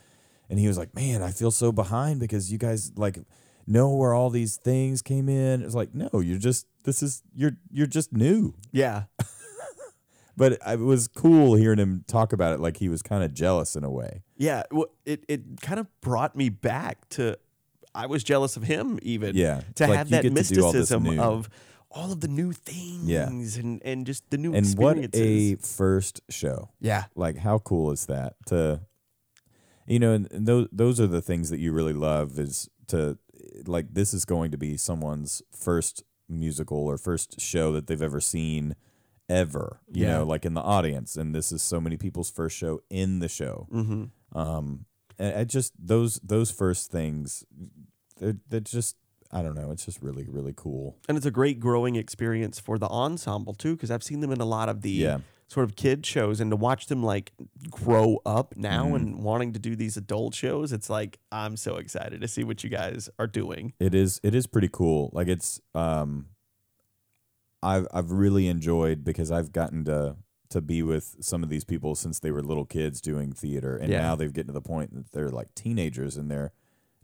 Speaker 2: And he was like, man, I feel so behind because you guys like know where all these things came in. It's like, no, you're just, this is, you're, you're just new.
Speaker 1: Yeah,
Speaker 2: But it was cool hearing him talk about it like he was kind of jealous in a way.
Speaker 1: yeah. Well, it it kind of brought me back to. I was jealous of him even.
Speaker 2: Yeah,
Speaker 1: to
Speaker 2: like
Speaker 1: have that
Speaker 2: do all
Speaker 1: mysticism of all of the new things.
Speaker 2: Yeah.
Speaker 1: and and just the new
Speaker 2: And what a first show.
Speaker 1: yeah.
Speaker 2: Like how cool is that to you know, and, and those those are the things that you really love is to like this is going to be someone's first musical or first show that they've ever seen ever, you
Speaker 1: Yeah.
Speaker 2: know, like in the audience and this is so many people's first show in the show.
Speaker 1: Mm-hmm.
Speaker 2: Um and I just those those first things they're, they're just I don't know, it's just really really cool.
Speaker 1: And it's a great growing experience for the ensemble too, because I've seen them in a lot of the
Speaker 2: Yeah.
Speaker 1: sort of kid shows, and to watch them like grow up now
Speaker 2: Mm-hmm.
Speaker 1: and wanting to do these adult shows, it's like I'm so excited to see what you guys are doing.
Speaker 2: It is it is pretty cool. Like it's um I've I've really enjoyed because I've gotten to to be with some of these people since they were little kids doing theater and
Speaker 1: Yeah.
Speaker 2: now they've gotten to the point that they're like teenagers and they're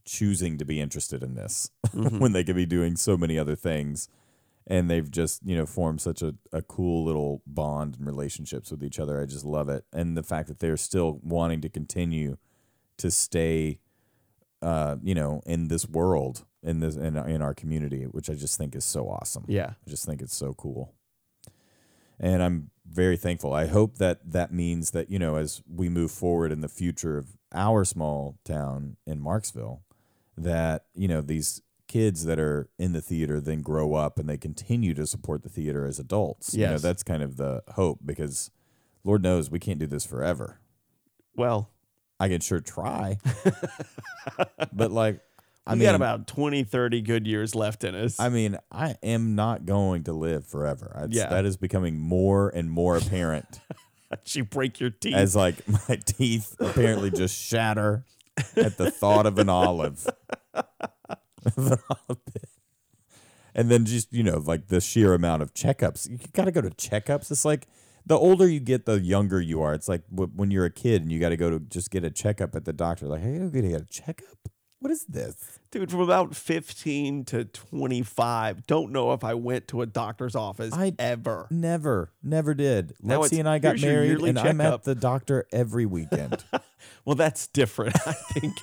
Speaker 2: choosing to be interested in this
Speaker 1: Mm-hmm.
Speaker 2: when they could be doing so many other things and they've just you know formed such a, a cool little bond and relationships with each other i just love it and the fact that they're still wanting to continue to stay uh, you know in this world in this in, in our community which i just think is so awesome
Speaker 1: Yeah.
Speaker 2: I just think it's so cool. And I'm very thankful. I hope that that means that, you know, as we move forward in the future of our small town in Marksville, that, you know, these kids that are in the theater then grow up and they continue to support the theater as adults. You know, that's kind of the hope because Lord knows we can't do this forever.
Speaker 1: Well,
Speaker 2: I can sure try. but like I
Speaker 1: we
Speaker 2: mean
Speaker 1: got about 20, 30 good years left in us.
Speaker 2: I mean, I am not going to live forever. It's,
Speaker 1: Yeah.
Speaker 2: That is becoming more and more apparent
Speaker 1: you break your teeth.
Speaker 2: as like my teeth apparently just shatter at the thought of an olive. Olive and then just, you know, like the sheer amount of checkups. You got to go to checkups. It's like the older you get, the younger you are. It's like when you're a kid and you got to go to just get a checkup at the doctor. Like, hey, I'm going to get a checkup? What is this?
Speaker 1: Dude, from about 15 to 25, don't know if I went to a doctor's office
Speaker 2: I-
Speaker 1: ever.
Speaker 2: Never, never did.
Speaker 1: Now
Speaker 2: Lexi
Speaker 1: it's-
Speaker 2: and I got
Speaker 1: here's your
Speaker 2: married,
Speaker 1: yearly
Speaker 2: and I'm at the doctor every weekend.
Speaker 1: Well, that's different. I think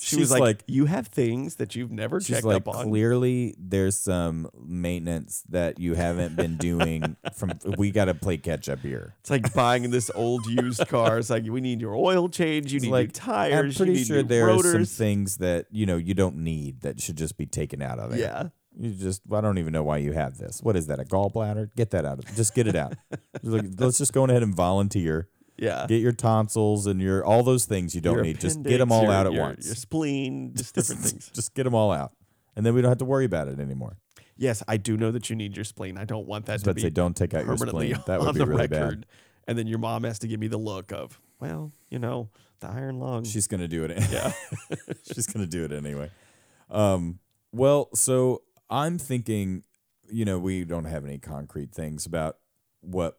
Speaker 1: She
Speaker 2: she's
Speaker 1: was like,
Speaker 2: like,
Speaker 1: "You have things that you've never checked
Speaker 2: like,
Speaker 1: up on."
Speaker 2: clearly there's some maintenance that you haven't been doing. From we got to play catch up here.
Speaker 1: It's like buying this old used car. It's like we need your oil change. You
Speaker 2: It's
Speaker 1: need
Speaker 2: like
Speaker 1: new tires.
Speaker 2: I'm pretty sure there
Speaker 1: rotors.
Speaker 2: are some things that you know you don't need that should just be taken out of it.
Speaker 1: Yeah.
Speaker 2: You just, I don't even know why you have this. What is that? A gallbladder? Get that out. Of, just get it out. Like, Let's just go ahead and volunteer.
Speaker 1: Yeah.
Speaker 2: Get your tonsils and your all those things you don't
Speaker 1: Your
Speaker 2: need. Just get them all
Speaker 1: your-
Speaker 2: out at
Speaker 1: your-
Speaker 2: once.
Speaker 1: Your spleen, just different things.
Speaker 2: Just get them all out, and then we don't have to worry about it anymore.
Speaker 1: Yes, I do know that you need your spleen. I don't want that to
Speaker 2: But
Speaker 1: be
Speaker 2: say, don't take out your spleen. That would be really
Speaker 1: record.
Speaker 2: bad.
Speaker 1: And then your mom has to give me the look of, well, you know, the iron lung.
Speaker 2: She's gonna do it.
Speaker 1: yeah.
Speaker 2: She's gonna do it anyway. Um. Well, so I'm thinking, you know, we don't have any concrete things about what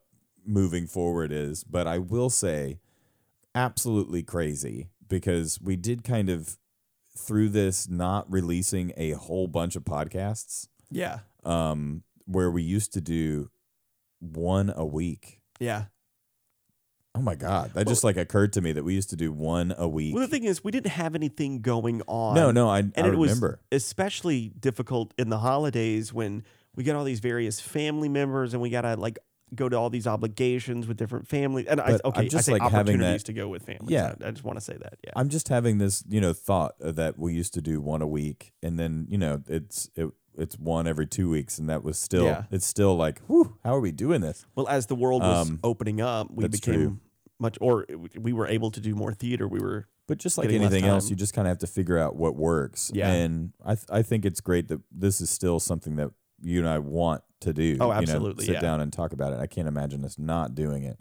Speaker 2: moving forward is, but I will say, absolutely crazy because we did kind of through this not releasing a whole bunch of podcasts
Speaker 1: Yeah.
Speaker 2: um where we used to do one a week
Speaker 1: Yeah.
Speaker 2: oh my god that just like occurred to me that we used to do one a week
Speaker 1: Well, the thing is, we didn't have anything going on.
Speaker 2: no no i,
Speaker 1: and
Speaker 2: I
Speaker 1: it
Speaker 2: remember
Speaker 1: was especially difficult in the holidays when we get all these various family members and we gotta like go to all these obligations with different families. And I,
Speaker 2: But
Speaker 1: okay, I
Speaker 2: just,
Speaker 1: say
Speaker 2: like, having
Speaker 1: opportunities
Speaker 2: that-
Speaker 1: to go with families.
Speaker 2: Yeah.
Speaker 1: I, I just want to say that. Yeah,
Speaker 2: i'm just having this you know thought that we used to do one a week and then you know it's it it's one every two weeks and that was still
Speaker 1: Yeah.
Speaker 2: it's still like whew, how are we doing this
Speaker 1: well, as the world was
Speaker 2: Um,
Speaker 1: opening up, we became
Speaker 2: true.
Speaker 1: much, or we were able to do more theater. We were
Speaker 2: But just like anything else, you just kind of have to figure out what works.
Speaker 1: Yeah.
Speaker 2: And I th- I think it's great that this is still something that you and I want to do.
Speaker 1: Oh,
Speaker 2: you know,
Speaker 1: absolutely,
Speaker 2: sit
Speaker 1: yeah.
Speaker 2: down and talk about it. I can't imagine us not doing it.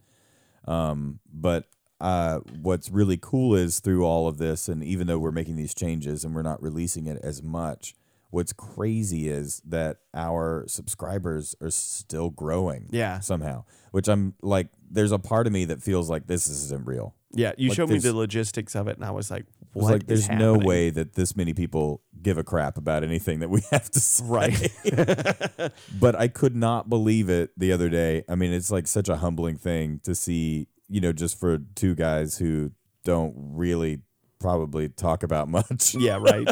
Speaker 2: Um, but uh, what's really cool is through all of this, and even though we're making these changes and we're not releasing it as much, what's crazy is that our subscribers are still growing
Speaker 1: yeah,
Speaker 2: somehow. Which I'm like, there's a part of me that feels like this isn't real.
Speaker 1: yeah. You
Speaker 2: Like,
Speaker 1: showed me the logistics of it, and I was like, "What
Speaker 2: like
Speaker 1: is
Speaker 2: there's no way that this many people give a crap about anything that we have to say.
Speaker 1: Right.
Speaker 2: but I could not believe it the other day. I mean, it's like such a humbling thing to see, you know, just for two guys who don't really probably talk about much,
Speaker 1: yeah, right.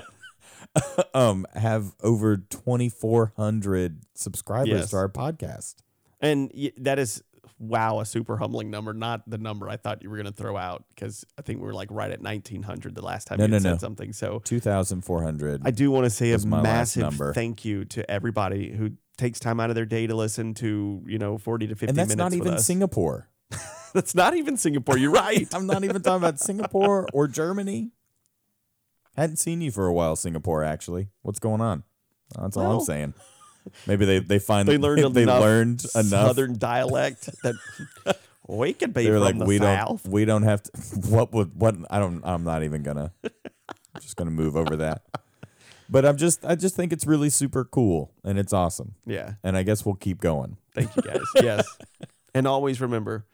Speaker 2: um, have over 2,400 subscribers
Speaker 1: Yes.
Speaker 2: to our podcast.
Speaker 1: And y- that is wow, a super humbling number. Not the number I thought you were going to throw out because I think we were like right at nineteen hundred the last time
Speaker 2: No,
Speaker 1: you
Speaker 2: no,
Speaker 1: said
Speaker 2: no.
Speaker 1: something. So
Speaker 2: 2,400.
Speaker 1: I do want to say a
Speaker 2: was my last
Speaker 1: massive thank you to everybody who takes time out of their day to listen to you know forty to fifty
Speaker 2: and that's
Speaker 1: minutes
Speaker 2: not even
Speaker 1: us.
Speaker 2: Singapore.
Speaker 1: that's not even Singapore. You're right.
Speaker 2: I'm not even talking about Singapore or Germany. Hadn't seen you for a while, Singapore. Actually, what's going on? That's all I'm saying. Maybe they they find
Speaker 1: they learned
Speaker 2: they
Speaker 1: enough
Speaker 2: learned enough.
Speaker 1: Southern dialect that we could be
Speaker 2: They're
Speaker 1: from
Speaker 2: like,
Speaker 1: the
Speaker 2: we
Speaker 1: south.
Speaker 2: don't we don't have to. What would what? I don't. I'm not even gonna. I'm just gonna move over that. But I'm just I just think it's really super cool and it's awesome.
Speaker 1: Yeah.
Speaker 2: And I guess we'll keep going.
Speaker 1: Thank you guys. yes. And always remember,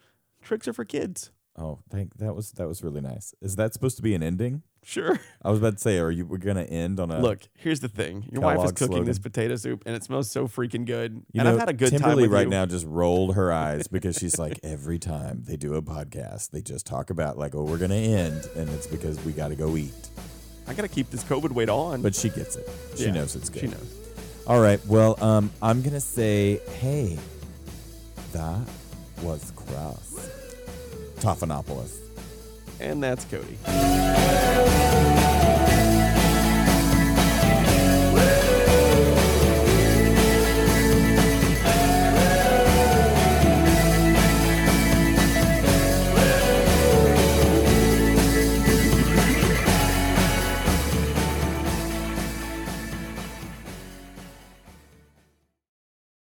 Speaker 1: tricks are for kids.
Speaker 2: Oh, thank that was that was really nice. Is that supposed to be an ending?
Speaker 1: Sure.
Speaker 2: I was about to say, are you we're gonna end on a
Speaker 1: Look, here's the thing. Your wife is cooking this potato soup, and it smells so freaking good.
Speaker 2: You
Speaker 1: and
Speaker 2: know,
Speaker 1: I've had a good time
Speaker 2: Timberly
Speaker 1: with
Speaker 2: right
Speaker 1: you.
Speaker 2: now just rolled her eyes because she's like, every time they do a podcast, they just talk about like, oh, we're gonna end, and it's because we got to go eat.
Speaker 1: I gotta keep this COVID weight on.
Speaker 2: But she gets it. She
Speaker 1: Yeah,
Speaker 2: knows it's good.
Speaker 1: She knows.
Speaker 2: All right. Well, um, I'm gonna say, hey, that was cross. Tophanopoulos.
Speaker 1: And that's Cody.